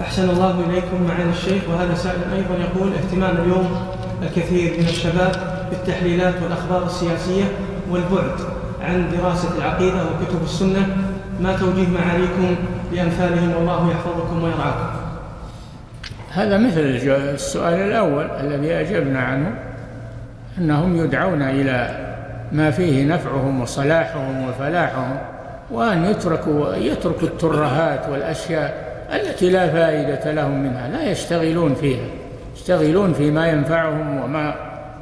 أحسن الله إليكم معالي الشيخ وهذا سائل أيضا يقول اهتمام اليوم الكثير من الشباب بالتحليلات والأخبار السياسية والبعد عن دراسة العقيدة وكتب السنة. ما توجيه معاليكم لأمثالهم والله يحفظكم ويرعاكم. هذا مثل السؤال الأول الذي أجبنا عنه أنهم يدعون إلى ما فيه نفعهم وصلاحهم وفلاحهم وأن يتركوا يتركوا الترهات والأشياء التي لا فائدة لهم منها لا يشتغلون فيها يشتغلون فيما ينفعهم وما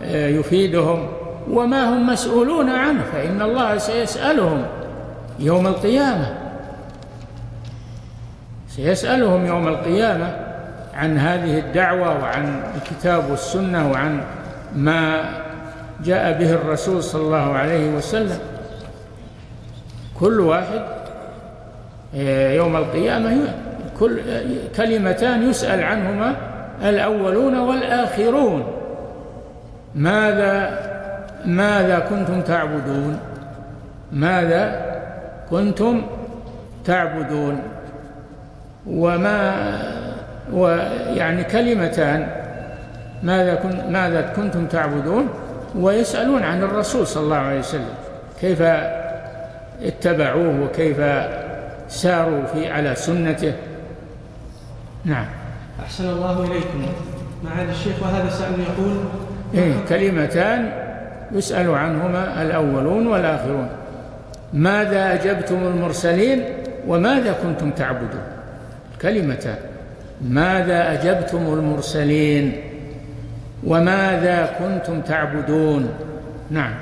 آه، يفيدهم وما هم مسؤولون عنه فإن الله سيسألهم يوم القيامة سيسألهم يوم القيامة عن هذه الدعوة وعن الكتاب والسنة وعن ما جاء به الرسول صلى الله عليه وسلم. كل واحد آه، يوم القيامة كل كلمتان يسأل عنهما الأولون والآخرون. ماذا ماذا كنتم تعبدون؟ ماذا كنتم تعبدون؟ وما ويعني كلمتان. ماذا ماذا كنتم تعبدون؟ ويسألون عن الرسول صلى الله عليه وسلم. كيف اتبعوه وكيف ساروا في على سنته؟ نعم. أحسن الله إليكم. معالي الشيخ وهذا سائل يقول إيه كلمتان يسأل عنهما الأولون والآخرون. ماذا أجبتم المرسلين وماذا كنتم تعبدون؟ كلمتان. ماذا أجبتم المرسلين وماذا كنتم تعبدون؟ نعم.